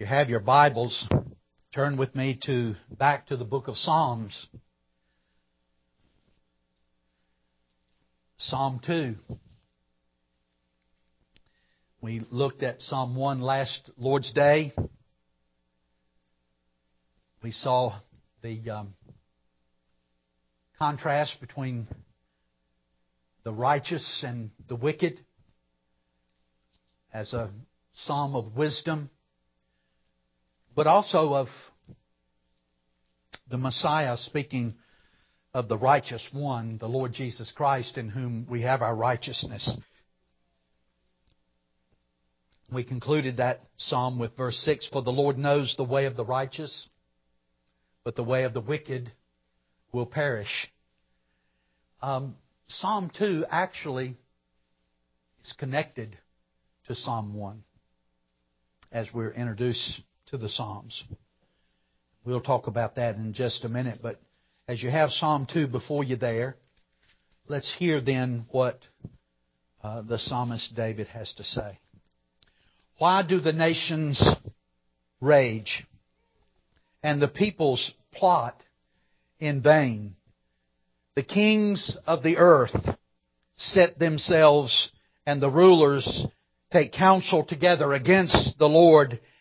you have your Bibles, turn with me to back to the book of Psalms. Psalm 2. We looked at Psalm 1 last Lord's Day. We saw the um, contrast between the righteous and the wicked as a psalm of wisdom, but also of the Messiah speaking of the righteous one, the Lord Jesus Christ, in whom we have our righteousness. We concluded that psalm with verse 6 For the Lord knows the way of the righteous, but the way of the wicked will perish. Um, psalm 2 actually is connected to Psalm 1 as we're introduced to the Psalms. We'll talk about that in just a minute, but as you have Psalm 2 before you there, let's hear then what uh, the psalmist David has to say. Why do the nations rage and the peoples plot in vain? The kings of the earth set themselves and the rulers take counsel together against the Lord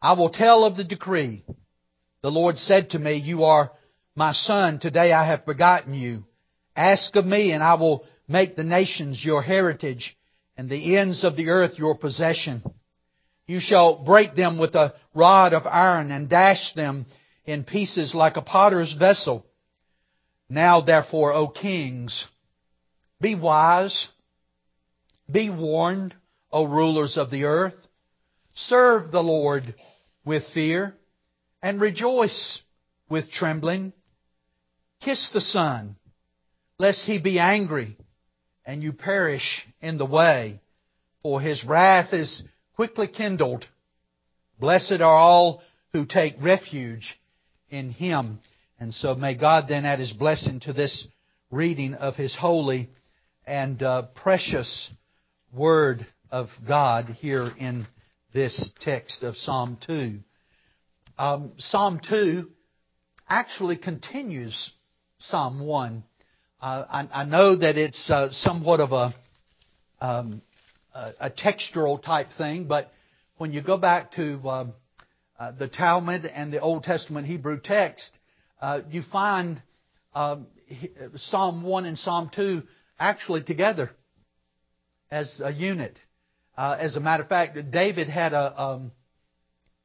I will tell of the decree. The Lord said to me, You are my son. Today I have begotten you. Ask of me, and I will make the nations your heritage and the ends of the earth your possession. You shall break them with a rod of iron and dash them in pieces like a potter's vessel. Now therefore, O kings, be wise, be warned, O rulers of the earth. Serve the Lord with fear and rejoice with trembling. Kiss the Son, lest he be angry and you perish in the way, for his wrath is quickly kindled. Blessed are all who take refuge in him. And so may God then add his blessing to this reading of his holy and uh, precious word of God here in this text of Psalm 2. Um, Psalm 2 actually continues Psalm 1. Uh, I, I, know that it's uh, somewhat of a, um, a, a, textural type thing, but when you go back to um, uh, the Talmud and the Old Testament Hebrew text, uh, you find um, Psalm 1 and Psalm 2 actually together as a unit. Uh, as a matter of fact, David had a um,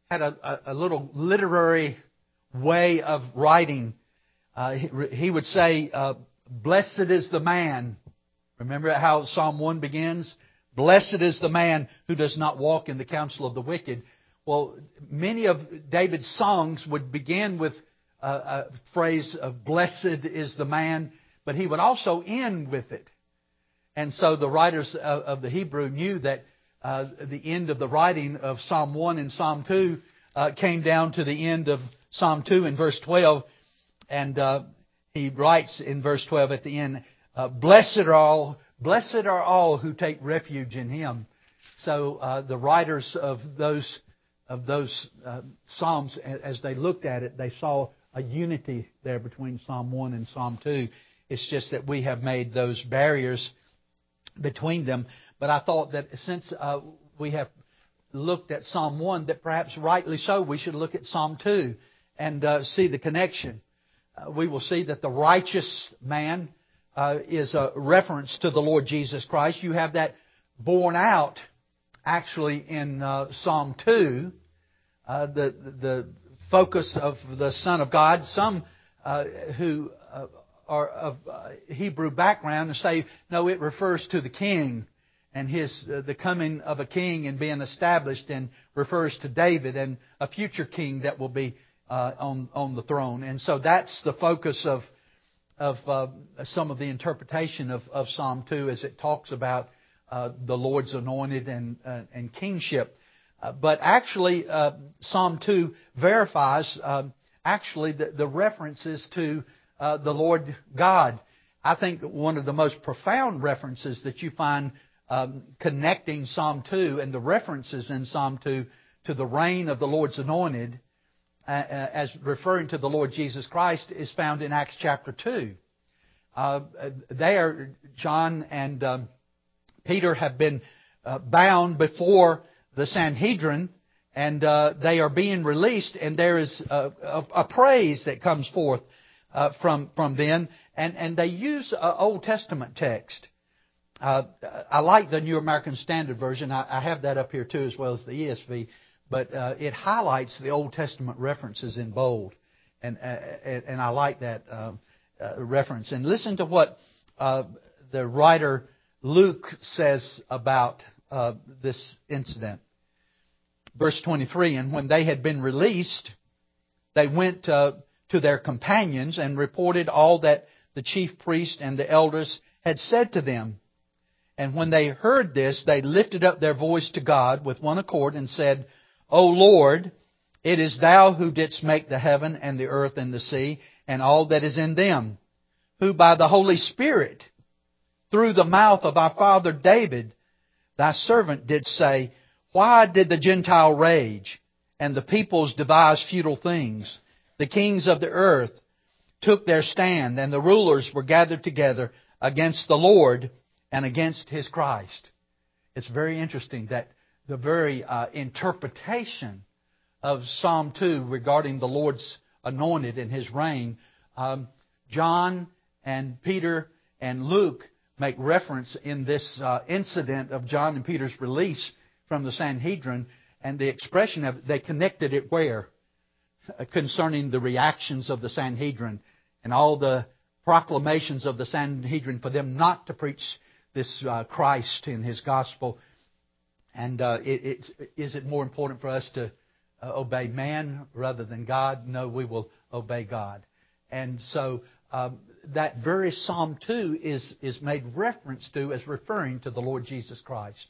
had a, a, little literary way of writing. Uh, he, he, would say, uh, "Blessed is the man." Remember how Psalm one begins? Blessed is the man who does not walk in the counsel of the wicked. Well, many of David's songs would begin with a, a phrase of "Blessed is the man," but he would also end with it. And so the writers of, of the Hebrew knew that uh, the end of the writing of Psalm 1 and Psalm 2 uh, came down to the end of Psalm 2 in verse 12. And uh, he writes in verse 12 at the end, uh, Blessed are all, blessed are all who take refuge in him. So uh, the writers of those of those psalms, as they looked at it, they saw a unity there between Psalm 1 and Psalm 2. It's just that we have made those barriers between them. But I thought that since uh, we have looked at Psalm 1, that perhaps rightly so, we should look at Psalm 2 and uh, see the connection. Uh, we will see that the righteous man uh, is a reference to the Lord Jesus Christ. You have that borne out actually in uh, Psalm 2, uh, the, the focus of the Son of God. Some who are of Hebrew background and say, no, it refers to the king and his uh, the coming of a king and being established and refers to David and a future king that will be uh, on on the throne, and so that's the focus of of uh, some of the interpretation of, of Psalm two as it talks about uh, the Lord's anointed and uh, and kingship. Uh, but actually, Psalm two verifies um, actually the, the references to the Lord God. I think one of the most profound references that you find um, connecting Psalm 2 and the references in Psalm 2 to the reign of the Lord's anointed uh, uh, as referring to the Lord Jesus Christ is found in Acts chapter 2. Uh, there, John and um, Peter have been uh, bound before the Sanhedrin, and uh, they are being released, and there is a, a, a praise that comes forth uh, from from them, and and they use an Old Testament text. Uh, I like the New American Standard Version. I, I, have that up here too, as well as the ESV. But uh, it highlights the Old Testament references in bold, and uh, and I like that um, uh, reference. And listen to what uh, the writer Luke says about uh, this incident. Verse 23. And when they had been released, they went to their companions and reported all that the chief priest and the elders had said to them. And when they heard this, they lifted up their voice to God with one accord and said, O Lord, it is thou who didst make the heaven and the earth and the sea and all that is in them, who by the Holy Spirit, through the mouth of our father David, thy servant did say, Why did the Gentile rage and the peoples devise futile things? The kings of the earth took their stand and the rulers were gathered together against the Lord and against his Christ. It's very interesting that the very uh, interpretation of Psalm 2 regarding the Lord's anointed and his reign, um, John and Peter and Luke make reference in this uh, incident of John and Peter's release from the Sanhedrin, and the expression of they connected it where? Concerning the reactions of the Sanhedrin and all the proclamations of the Sanhedrin for them not to preach this uh, Christ in His gospel. And uh, it, is it more important for us to uh, obey man rather than God? No, we will obey God. And so um, that very Psalm 2 is, is made reference to as referring to the Lord Jesus Christ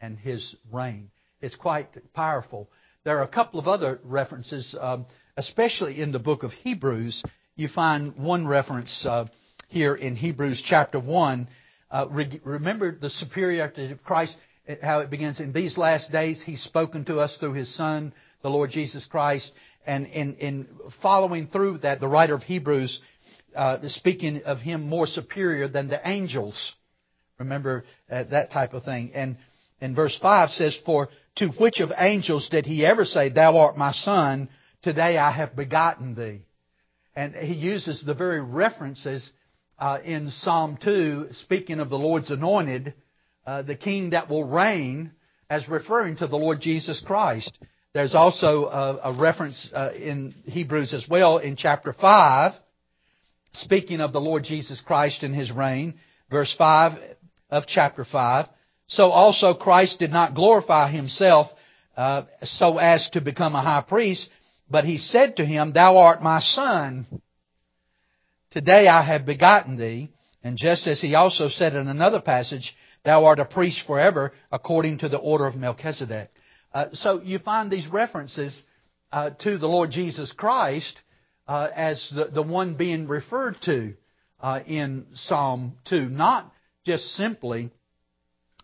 and His reign. It's quite powerful. There are a couple of other references, um, especially in the book of Hebrews. You find one reference uh, here in Hebrews chapter 1 uh, re- remember the superiority of Christ, uh, how it begins. In these last days, He's spoken to us through His Son, the Lord Jesus Christ. And in, in following through that, the writer of Hebrews uh, speaking of Him more superior than the angels. Remember uh, that type of thing. And in verse 5 says, For to which of angels did He ever say, Thou art my Son, today I have begotten Thee? And He uses the very references uh, in Psalm 2, speaking of the Lord's anointed, uh, the king that will reign, as referring to the Lord Jesus Christ. There's also a, a reference uh, in Hebrews as well in chapter 5, speaking of the Lord Jesus Christ and his reign, verse 5 of chapter 5. So also Christ did not glorify himself uh, so as to become a high priest, but he said to him, Thou art my son. Today I have begotten thee. And just as he also said in another passage, Thou art a priest forever according to the order of Melchizedek. Uh, so you find these references uh, to the Lord Jesus Christ uh, as the, the one being referred to uh, in Psalm 2. Not just simply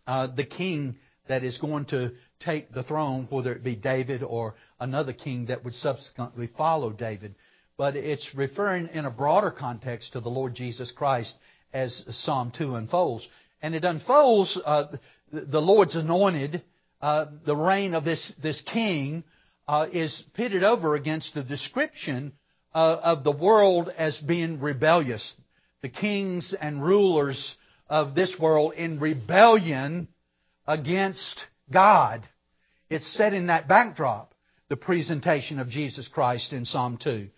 uh, the king that is going to take the throne, whether it be David or another king that would subsequently follow David but it's referring in a broader context to the Lord Jesus Christ as Psalm 2 unfolds. And it unfolds uh, the Lord's anointed, uh, the reign of this, this king, uh, is pitted over against the description uh, of the world as being rebellious. The kings and rulers of this world in rebellion against God. It's set in that backdrop, the presentation of Jesus Christ in Psalm 2.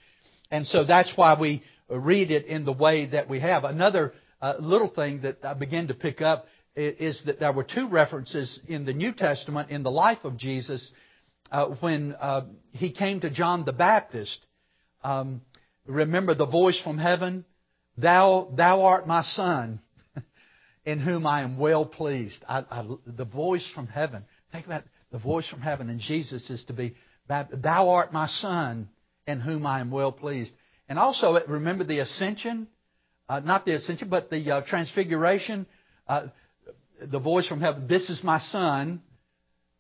And so that's why we read it in the way that we have. Another uh, little thing that I began to pick up is that there were two references in the New Testament in the life of Jesus uh, when uh, he came to John the Baptist Um, remember the voice from heaven? Thou, thou art my son, in whom I am well pleased. I, I, the voice from heaven. Think about the voice from heaven, and Jesus is to be, Thou art my son, in whom I am well pleased. And also, remember the ascension? Uh, not the ascension, but the uh, transfiguration. Uh, the voice from heaven, This is my son,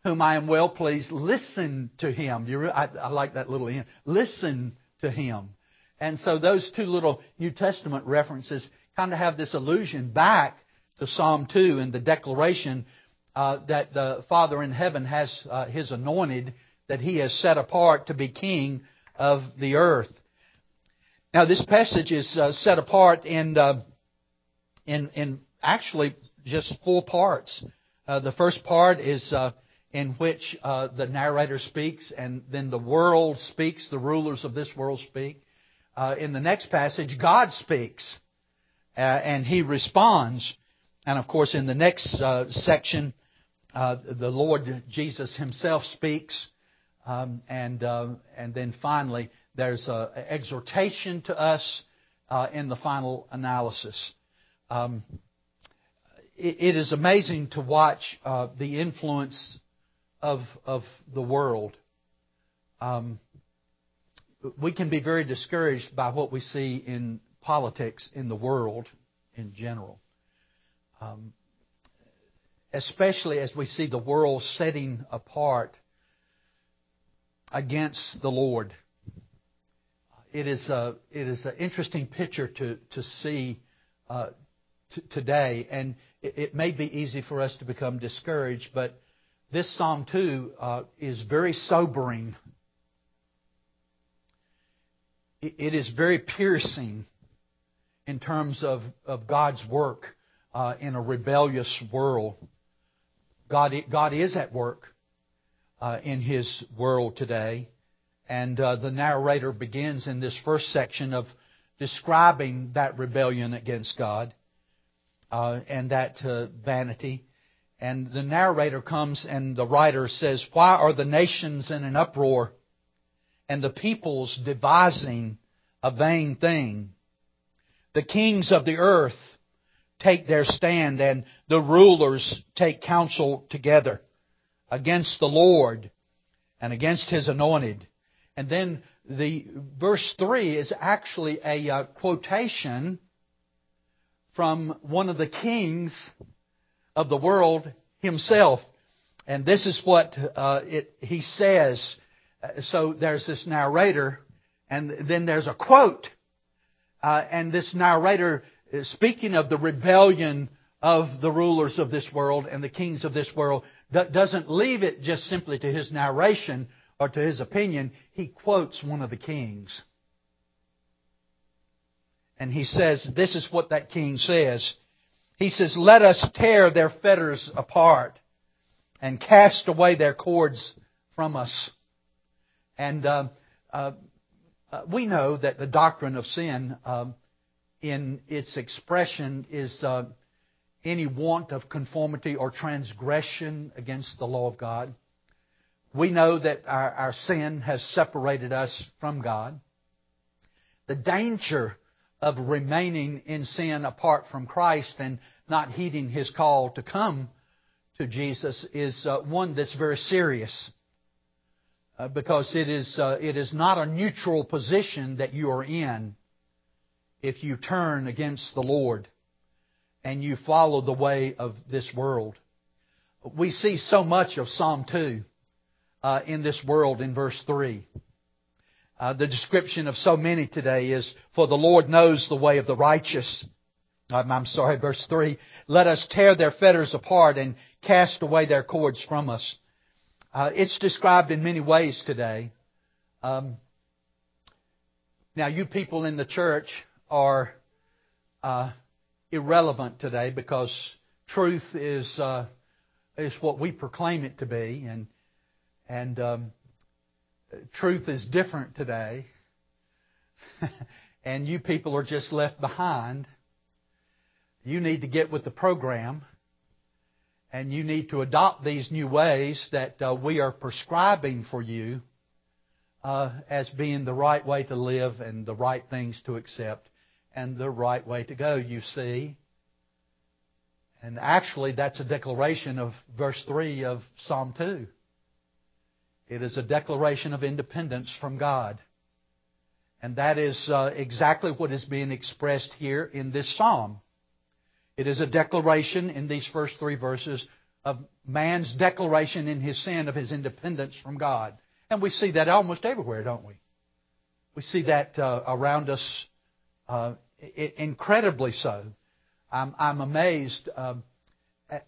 whom I am well pleased. Listen to him. You, I, I like that little end. Listen to him. And so those two little New Testament references kind of have this allusion back to Psalm 2 and the declaration uh, that the Father in heaven has uh, His anointed, that He has set apart to be King of the earth. Now, this passage is uh, set apart in, uh, in, in actually just four parts. Uh, the first part is uh, in which the narrator speaks, and then the world speaks, the rulers of this world speak. in the next passage, God speaks, and He responds. And of course, in the next section, uh, the Lord Jesus Himself speaks, um, and uh, and then finally there's an exhortation to us uh, in the final analysis. Um, it, it is amazing to watch uh, the influence of of the world. Um, we can be very discouraged by what we see in politics in the world in general. Um, especially as we see the world setting apart against the Lord. It is, a, it is an interesting picture to, to see uh, t- today, and it, it, may be easy for us to become discouraged, but this Psalm 2 uh, is very sobering. It, it is very piercing in terms of, of God's work uh, in a rebellious world. God, God is at work uh, in His world today. And uh, the narrator begins in this first section of describing that rebellion against God uh, and that uh, vanity. And the narrator comes and the writer says, Why are the nations in an uproar and the peoples devising a vain thing? The kings of the earth take their stand and the rulers take counsel together against the Lord and against His anointed. And then the verse 3 is actually a uh, quotation from one of the kings of the world himself. And this is what uh, it, he says. So there's this narrator, and then there's a quote. Uh, and this narrator speaking of the rebellion of the rulers of this world and the kings of this world, that doesn't leave it just simply to his narration or to his opinion. He quotes one of the kings. And he says, this is what that king says. He says, let us tear their fetters apart and cast away their cords from us. And uh, uh, uh we know that the doctrine of sin um, in its expression is uh, any want of conformity or transgression against the law of God. We know that our, our sin has separated us from God. The danger of remaining in sin apart from Christ and not heeding His call to come to Jesus is uh, one that's very serious. Uh, because it is, uh, it is not a neutral position that you are in if you turn against the Lord and you follow the way of this world. We see so much of Psalm 2 uh, in this world in verse 3. Uh, the description of so many today is, For the Lord knows the way of the righteous. I'm, I'm sorry, verse 3. Let us tear their fetters apart and cast away their cords from us. Uh, it's described in many ways today. Um, now, you people in the church, are uh, irrelevant today because truth is uh, is what we proclaim it to be, and and um, truth is different today. and you people are just left behind. You need to get with the program, and you need to adopt these new ways that uh, we are prescribing for you uh, as being the right way to live and the right things to accept and the right way to go, you see. And actually, that's a declaration of verse 3 of Psalm 2. It is a declaration of independence from God. And that is uh, exactly what is being expressed here in this psalm. It is a declaration in these first three verses of man's declaration in his sin of his independence from God. And we see that almost everywhere, don't we? We see that uh, around us uh, incredibly so. I'm, I'm amazed um,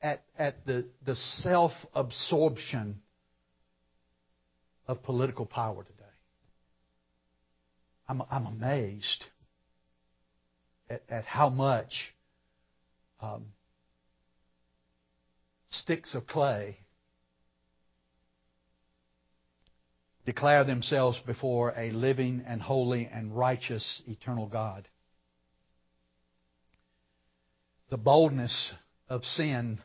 at, at the, the self absorption of political power today. I'm, I'm amazed at, at how much um, sticks of clay declare themselves before a living and holy and righteous eternal God. The boldness of sin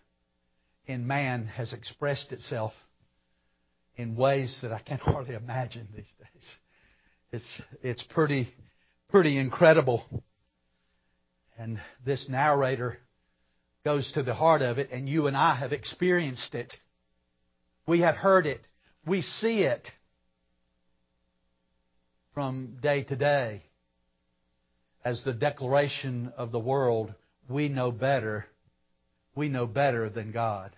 in man has expressed itself in ways that I can hardly imagine these days. It's, it's pretty, pretty incredible. And this narrator goes to the heart of it, and you and I have experienced it. We have heard it. We see it from day to day as the declaration of the world we know better. We know better than God.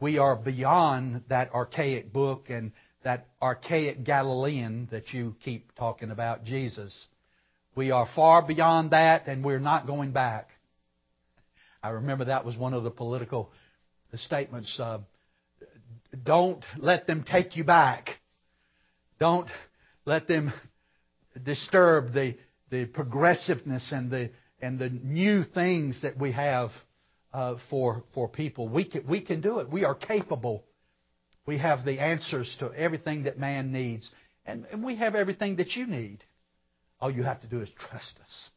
We are beyond that archaic book and that archaic Galilean that you keep talking about, Jesus. We are far beyond that and we're not going back. I remember that was one of the political statements. Uh, don't let them take you back. Don't let them disturb the, the progressiveness and the, and the new things that we have uh, for, for people. We can, we can do it. We are capable. We have the answers to everything that man needs. And, and we have everything that you need. All you have to do is trust us.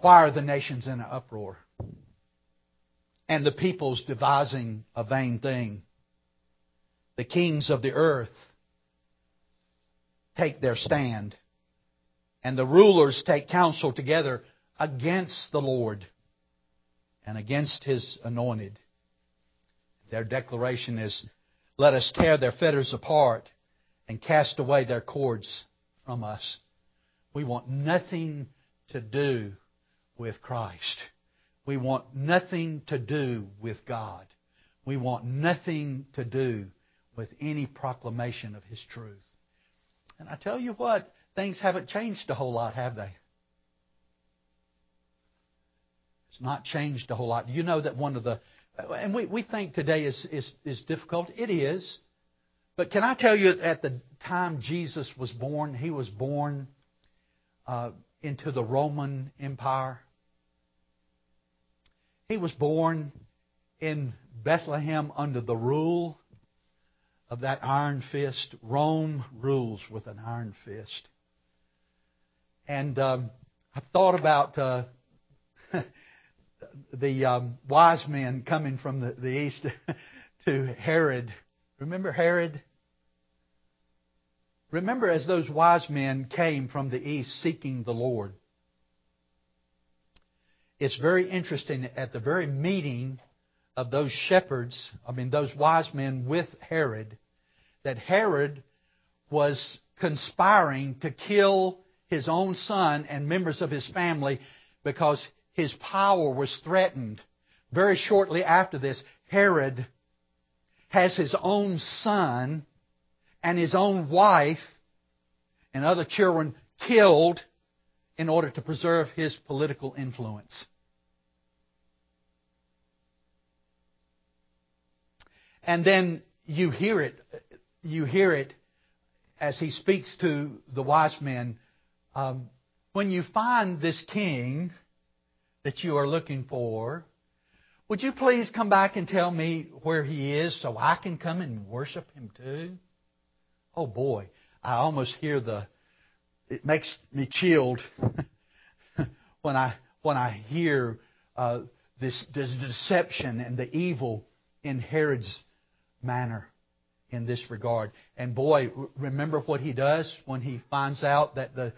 Why are the nations in an uproar? And the peoples devising a vain thing? the kings of the earth take their stand, and the rulers take counsel together against the Lord and against his anointed. Their declaration is, Let us tear their fetters apart and cast away their cords from us. We want nothing to do with Christ. We want nothing to do with God. We want nothing to do with any proclamation of His truth. And I tell you what, things haven't changed a whole lot, have they? It's not changed a whole lot. You know that one of the, and we, we think today is, is, is difficult. It is. But can I tell you, at the time Jesus was born, he was born uh, into the Roman Empire. He was born in Bethlehem under the rule of that iron fist. Rome rules with an iron fist. And um, I thought about uh, the um, wise men coming from the, the east to Herod. Remember Herod? Remember as those wise men came from the east seeking the Lord. It's very interesting at the very meeting of those shepherds, I mean, those wise men with Herod, that Herod was conspiring to kill his own son and members of his family because his power was threatened. Very shortly after this, Herod has his own son and his own wife and other children killed in order to preserve his political influence. And then you hear it you hear it as he speaks to the wise men. Um, when you find this king that you are looking for, would you please come back and tell me where he is so I can come and worship him too? Oh boy, I almost hear the, it makes me chilled when I, when I hear uh, this, this deception and the evil in Herod's manner in this regard. And boy, remember what he does when he finds out that the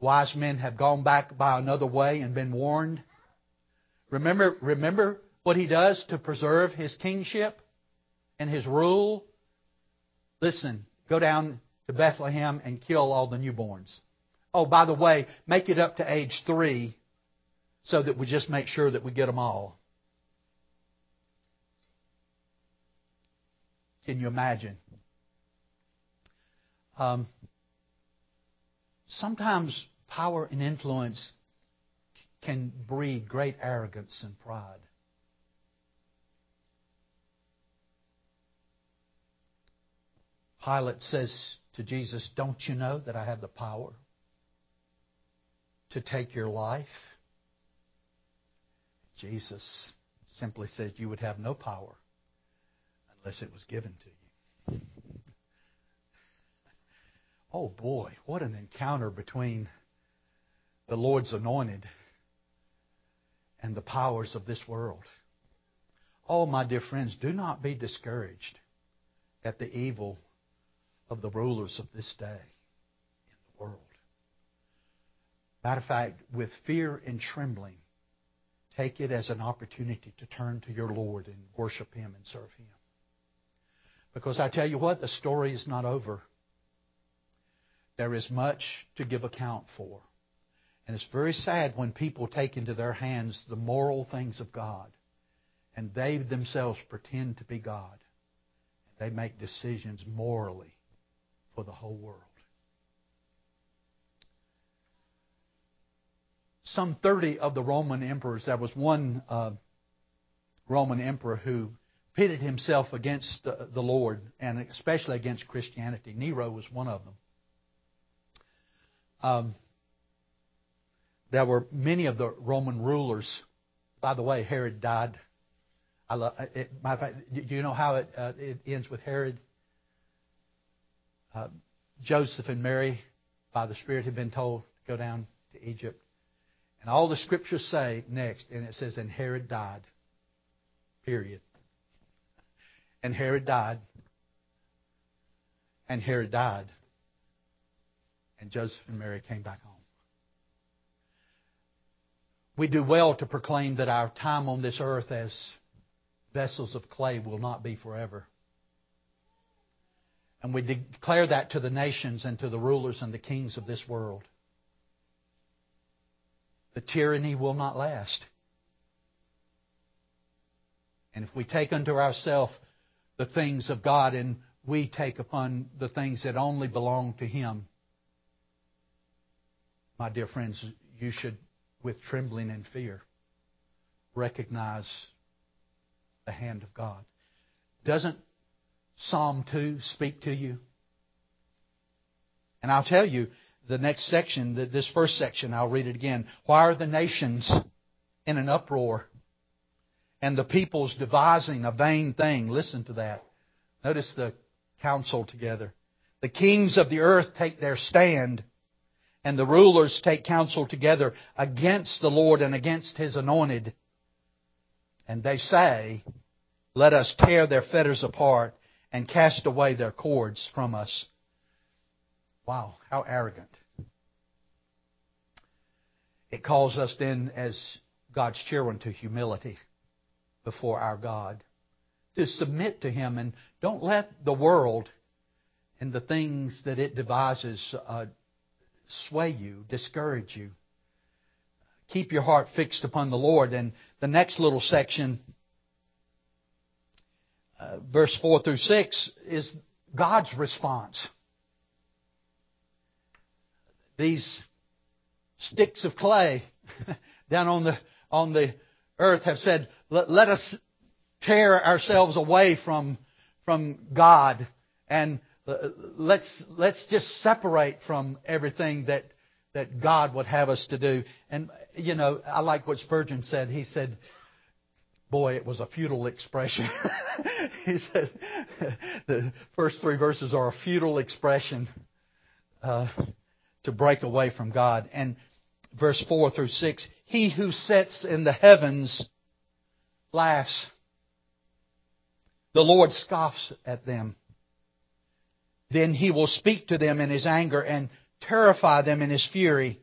wise men have gone back by another way and been warned? Remember, remember what he does to preserve his kingship and his rule? Listen, go down to Bethlehem and kill all the newborns. Oh, by the way, make it up to age three so that we just make sure that we get them all. Can you imagine? Um, sometimes power and influence can breed great arrogance and pride. Pilate says to Jesus, Don't you know that I have the power to take your life? Jesus simply says, You would have no power unless it was given to you. Oh boy, what an encounter between the Lord's anointed and the powers of this world. Oh, my dear friends, do not be discouraged at the evil of the rulers of this day in the world. Matter of fact, with fear and trembling, take it as an opportunity to turn to your Lord and worship Him and serve Him. Because I tell you what, the story is not over. There is much to give account for. And it's very sad when people take into their hands the moral things of God and they themselves pretend to be God. They make decisions morally for the whole world. Some 30 of the Roman emperors, there was one uh, Roman emperor who pitted himself against the, the Lord and especially against Christianity. Nero was one of them. Um, there were many of the Roman rulers. By the way, Herod died. I love, it, my, do you know how it, uh, it ends with Herod? Uh, Joseph and Mary, by the Spirit, had been told to go down to Egypt. And all the scriptures say next, and it says, and Herod died. Period. And Herod died. And Herod died. And Joseph and Mary came back home. We do well to proclaim that our time on this earth as vessels of clay will not be forever. And we declare that to the nations and to the rulers and the kings of this world. The tyranny will not last. And if we take unto ourselves the things of God and we take upon the things that only belong to Him, my dear friends, you should, with trembling and fear, recognize the hand of God. Doesn't Psalm 2 speak to you? And I'll tell you, the next section, this first section, I'll read it again. Why are the nations in an uproar? and the peoples devising a vain thing. Listen to that. Notice the counsel together. The kings of the earth take their stand, and the rulers take counsel together against the Lord and against His anointed. And they say, Let us tear their fetters apart and cast away their cords from us. Wow, how arrogant. It calls us then, as God's children, to humility before our God. To submit to Him and don't let the world and the things that it devises uh, sway you, discourage you. Keep your heart fixed upon the Lord. And the next little section, uh, verse 4 through 6, is God's response. These sticks of clay down on the, on the earth have said, let, let us tear ourselves away from, from God and let's, let's just separate from everything that, that God would have us to do. And, you know, I like what Spurgeon said. He said, Boy, it was a futile expression. he said the first three verses are a futile expression uh, to break away from God. And verse 4 through 6 He who sits in the heavens laughs. the Lord scoffs at them. Then he will speak to them in his anger and terrify them in his fury.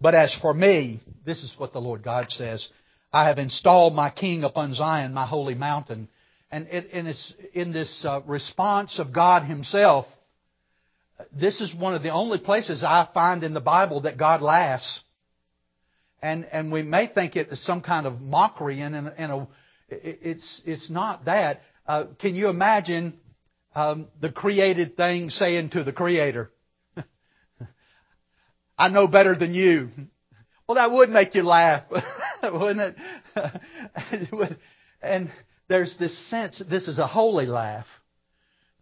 But as for me, this is what the Lord God says. I have installed my king upon Zion, my holy mountain. And, it, and it's in this uh, response of God himself. This is one of the only places I find in the Bible that God laughs. And, and we may think it is some kind of mockery, and in a, it's, it's not that. Uh, can you imagine um, the created thing saying to the Creator, I know better than you. Well, that would make you laugh, wouldn't it? and there's this sense, this is a holy laugh.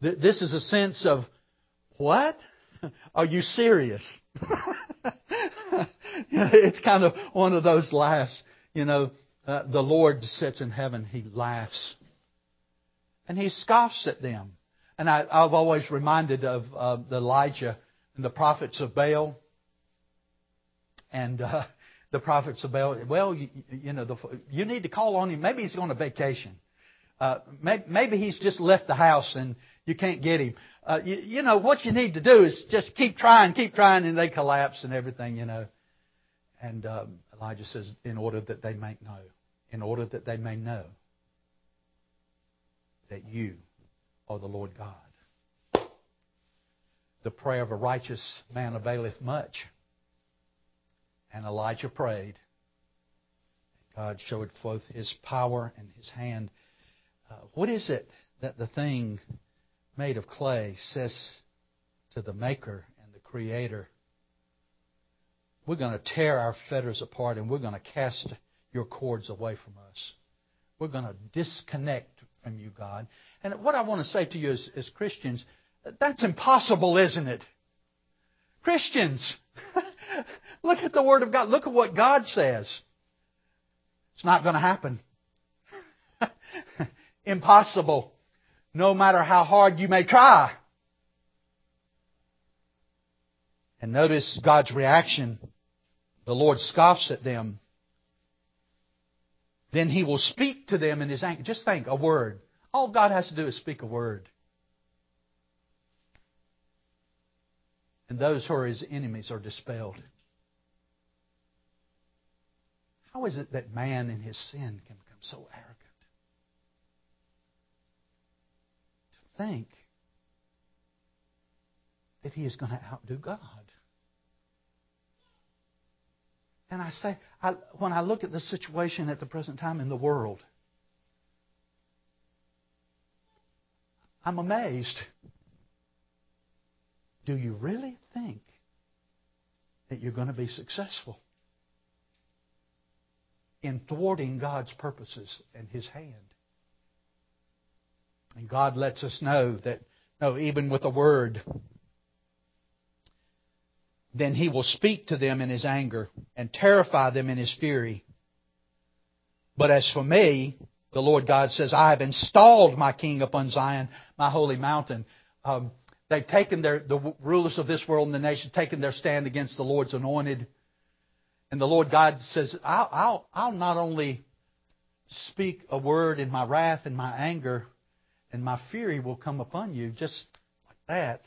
This is a sense of, what? Are you serious? it's kind of one of those laughs. You know, uh, the Lord sits in heaven, He laughs. And He scoffs at them. And I, have always reminded of uh, Elijah and the prophets of Baal. And uh, the prophets of Baal, well, you, you know, the, you need to call on him. Maybe he's on a vacation. Uh, maybe, maybe he's just left the house and you can't get him. Uh, you, you know, what you need to do is just keep trying, keep trying, and they collapse and everything, you know. And um, Elijah says, in order that they may know, in order that they may know that you are the Lord God. The prayer of a righteous man availeth much. And Elijah prayed. God showed forth his power and his hand. Uh, what is it that the thing made of clay says to the Maker and the Creator? We're going to tear our fetters apart and we're going to cast your cords away from us. We're going to disconnect from you, God. And what I want to say to you as, as Christians, that's impossible, isn't it? Christians, Look at the Word of God. Look at what God says. It's not going to happen. Impossible. No matter how hard you may try. And notice God's reaction. The Lord scoffs at them. Then He will speak to them in His anger. Just think, a word. All God has to do is speak a word. And those who are His enemies are dispelled. How is it that man in his sin can become so arrogant? To think that he is going to outdo God. And I say, I, when I look at the situation at the present time in the world, I'm amazed. Do you really think that you're going to be successful? in thwarting God's purposes and His hand. And God lets us know that, no, even with a word, then He will speak to them in His anger and terrify them in His fury. But as for me, the Lord God says, I have installed my king upon Zion, my holy mountain. Um, they've taken their, the rulers of this world and the nation, taken their stand against the Lord's anointed. And the Lord God says, I'll, I'll, I'll not only speak a word in my wrath and my anger, and my fury will come upon you just like that.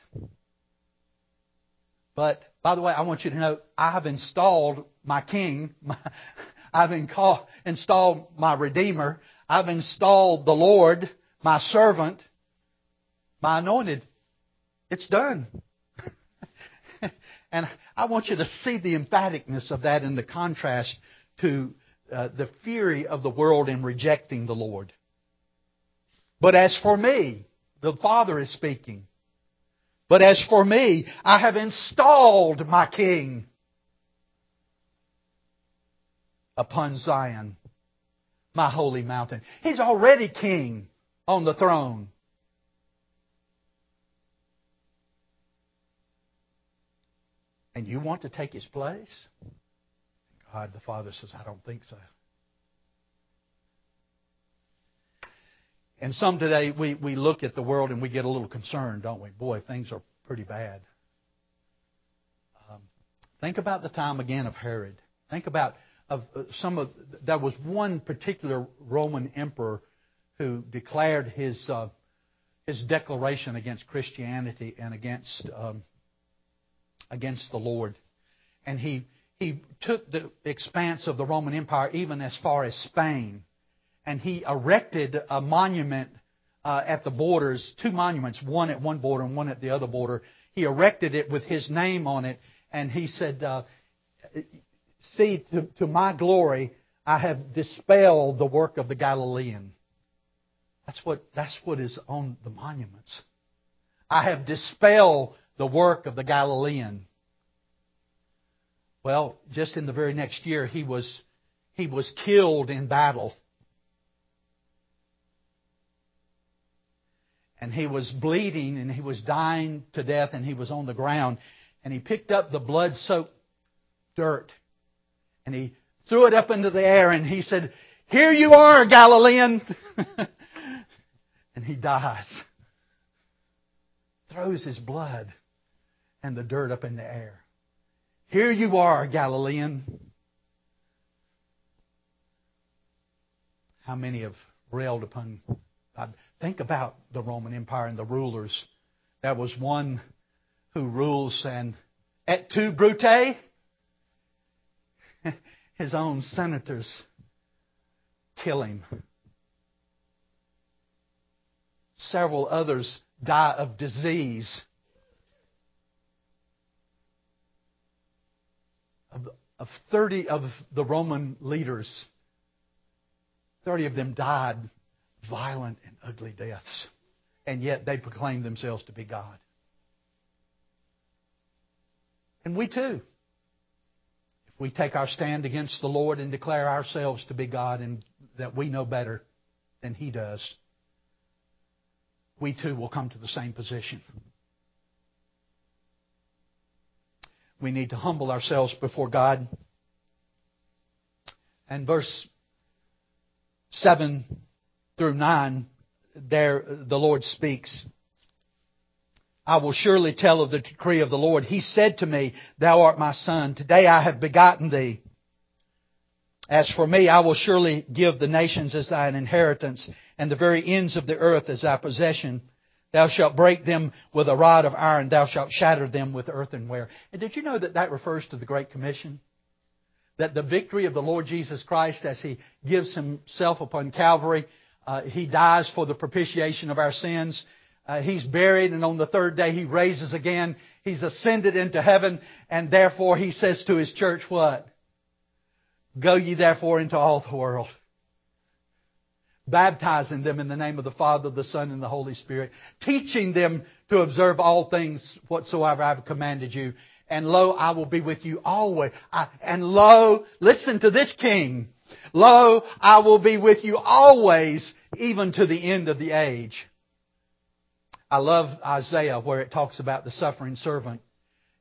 But, by the way, I want you to know, I have installed my king. My, I've installed my Redeemer. I've installed the Lord, my servant, my anointed. It's done. And I want you to see the emphaticness of that in the contrast to uh, the fury of the world in rejecting the Lord. But as for me, the Father is speaking. But as for me, I have installed my King upon Zion, my holy mountain. He's already King on the throne. And you want to take his place? God the Father says, I don't think so. And some today, we, we look at the world and we get a little concerned, don't we? Boy, things are pretty bad. Um, think about the time again of Herod. Think about of uh, some of there was one particular Roman emperor who declared his, uh, his declaration against Christianity and against, um, against the Lord. And he, he took the expanse of the Roman Empire even as far as Spain. And he erected a monument uh, at the borders, two monuments, one at one border and one at the other border. He erected it with his name on it, and he said, uh, See, to, to my glory, I have dispelled the work of the Galilean. That's what, that's what is on the monuments. I have dispelled the work of the Galilean. Well, just in the very next year, he was, he was killed in battle. And he was bleeding and he was dying to death and he was on the ground. And he picked up the blood soaked dirt and he threw it up into the air and he said, Here you are, Galilean. and he dies. Throws his blood and the dirt up in the air. Here you are, Galilean. How many have railed upon God? Think about the Roman Empire and the rulers. There was one who rules and et tu brute? His own senators kill him. Several others die of disease. Of, of 30 of the Roman leaders, 30 of them died violent and ugly deaths. And yet they proclaim themselves to be God. And we too if we take our stand against the Lord and declare ourselves to be God and that we know better than He does, we too will come to the same position. We need to humble ourselves before God. And verse 7 through 9, there the Lord speaks. I will surely tell of the decree of the Lord. He said to me, Thou art my son. Today I have begotten thee. As for me, I will surely give the nations as thine inheritance, and the very ends of the earth as thy possession. Thou shalt break them with a rod of iron. Thou shalt shatter them with earthenware. And did you know that that refers to the Great Commission? That the victory of the Lord Jesus Christ as He gives Himself upon Calvary, uh, He dies for the propitiation of our sins. Uh, he's buried and on the third day he raises again. He's ascended into heaven and therefore he says to his church what? Go ye therefore into all the world. Baptizing them in the name of the Father, the Son, and the Holy Spirit. Teaching them to observe all things whatsoever I have commanded you. And lo, I will be with you always. I, and lo, listen to this king. Lo, I will be with you always, even to the end of the age. I love Isaiah where it talks about the suffering servant.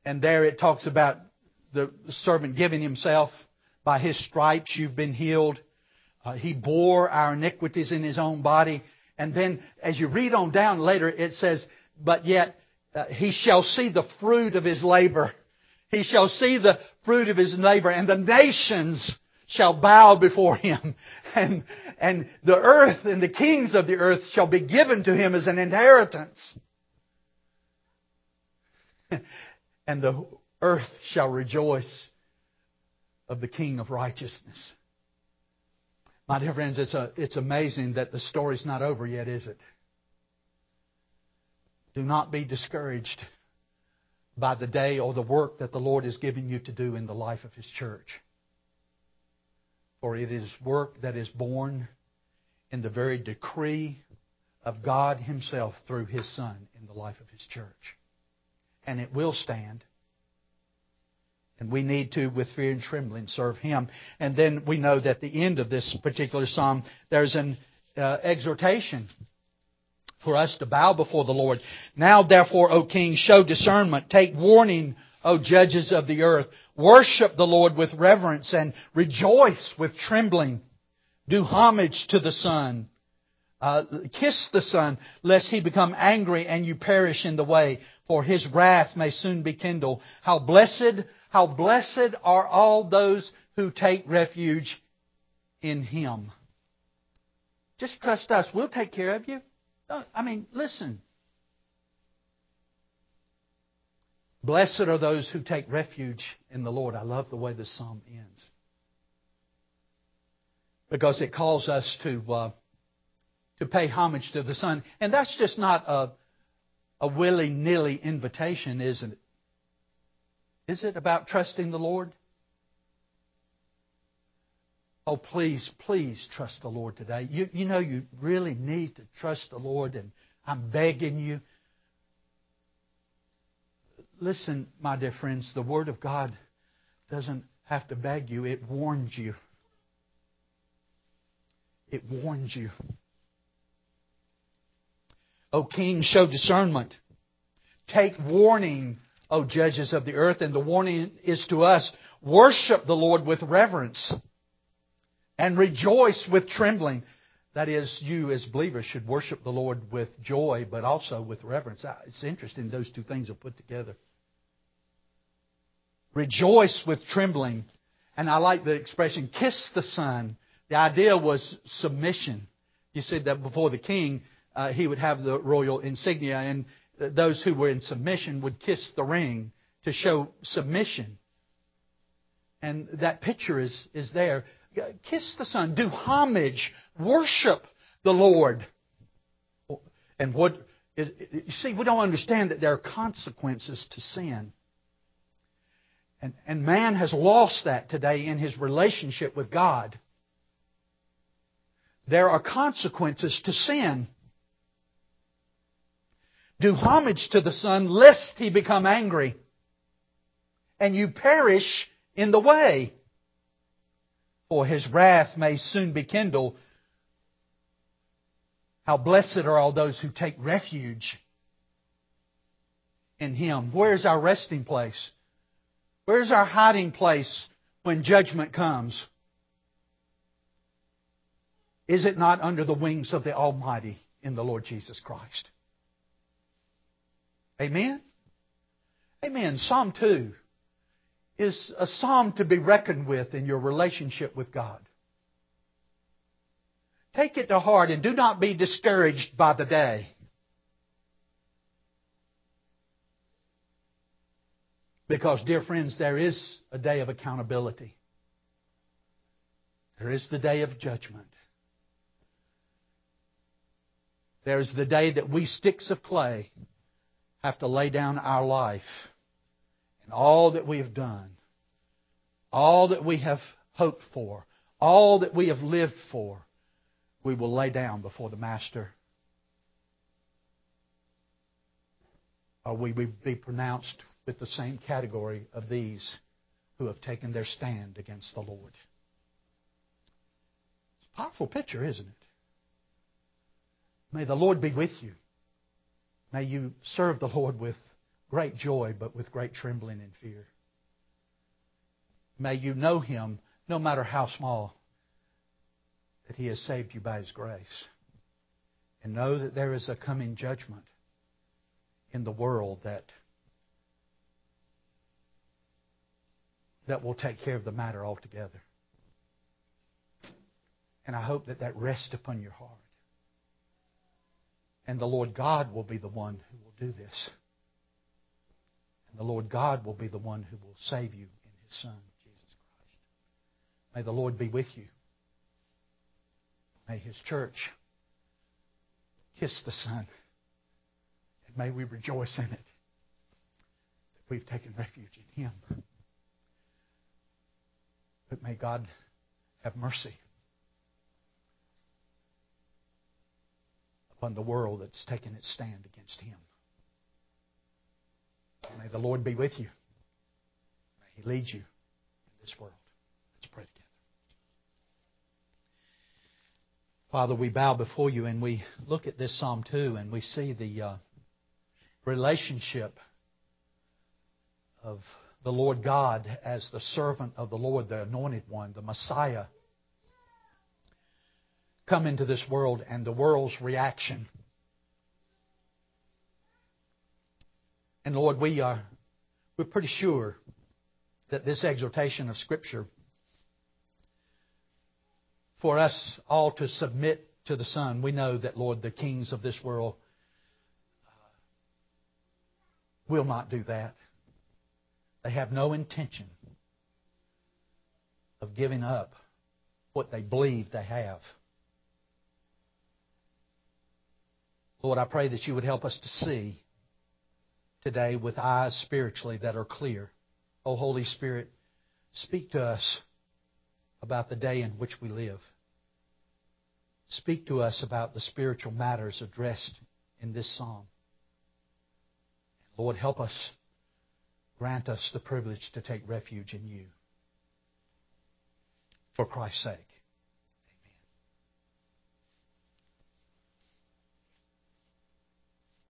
And there it talks about the servant giving himself. By his stripes you've been healed. Uh, he bore our iniquities in his own body. And then as you read on down later, it says, but yet uh, he shall see the fruit of his labor. He shall see the fruit of his labor and the nations shall bow before him and, and the earth and the kings of the earth shall be given to him as an inheritance. and the earth shall rejoice of the King of righteousness. My dear friends, it's, a, it's amazing that the story's not over yet, is it? Do not be discouraged by the day or the work that the Lord is giving you to do in the life of His church. For it is work that is born in the very decree of God Himself through His Son in the life of His church. And it will stand. And we need to, with fear and trembling, serve Him. And then we know that at the end of this particular psalm, there's an uh, exhortation for us to bow before the Lord. Now, therefore, O King, show discernment. Take warning, O judges of the earth. Worship the Lord with reverence and rejoice with trembling. Do homage to the Son. Uh, kiss the Son, lest he become angry and you perish in the way, for his wrath may soon be kindled. How blessed, how blessed are all those who take refuge in him. Just trust us. We'll take care of you. I mean, listen. Blessed are those who take refuge in the Lord. I love the way this psalm ends. Because it calls us to, uh, to pay homage to the Son. And that's just not a, a willy nilly invitation, isn't it? Is it about trusting the Lord? Oh, please, please trust the Lord today. You, you know you really need to trust the Lord, and I'm begging you. Listen, my dear friends, the Word of God doesn't have to beg you, it warns you. It warns you. O King, show discernment. Take warning, O judges of the earth, and the warning is to us worship the Lord with reverence and rejoice with trembling. That is, you as believers should worship the Lord with joy, but also with reverence. Ah, it's interesting, those two things are put together. Rejoice with trembling. And I like the expression, kiss the Son. The idea was submission. You said that before the king, uh, he would have the royal insignia, and those who were in submission would kiss the ring to show submission. And that picture is, is there. Kiss the Son. Do homage. Worship the Lord. And what is, you see, we don't understand that there are consequences to sin. And, and man has lost that today in his relationship with God. There are consequences to sin. Do homage to the Son, lest he become angry, and you perish in the way for his wrath may soon be kindled. How blessed are all those who take refuge in him. Where's our resting place? Where's our hiding place when judgment comes? Is it not under the wings of the Almighty in the Lord Jesus Christ? Amen? Amen. Psalm 2 is a psalm to be reckoned with in your relationship with God. Take it to heart and do not be discouraged by the day. Because, dear friends, there is a day of accountability. There is the day of judgment. There is the day that we, sticks of clay, have to lay down our life and all that we have done, all that we have hoped for, all that we have lived for, we will lay down before the Master. Or we will be pronounced with the same category of these who have taken their stand against the Lord. It's a powerful picture, isn't it? May the Lord be with you. May you serve the Lord with great joy, but with great trembling and fear. May you know Him, no matter how small, that He has saved you by His grace. And know that there is a coming judgment in the world that, that will take care of the matter altogether. And I hope that that rests upon your heart. And the Lord God will be the one who will do this. And the Lord God will be the one who will save you in His Son, Jesus Christ. May the Lord be with you. May His church kiss the Son. And may we rejoice in it that we've taken refuge in Him. But may God have mercy upon the world that's taken its stand against Him. May the Lord be with you. May He lead you in this world. Let's pray together. Father, we bow before you and we look at this Psalm 2 and we see the uh, relationship of the Lord God as the servant of the Lord, the anointed one, the Messiah, come into this world and the world's reaction And Lord, we are we're pretty sure that this exhortation of Scripture for us all to submit to the Son, we know that, Lord, the kings of this world uh, will not do that. They have no intention of giving up what they believe they have. Lord, I pray that you would help us to see today with eyes spiritually that are clear. Oh, Holy Spirit, speak to us about the day in which we live. Speak to us about the spiritual matters addressed in this psalm. Lord, help us. Grant us the privilege to take refuge in you. For Christ's sake.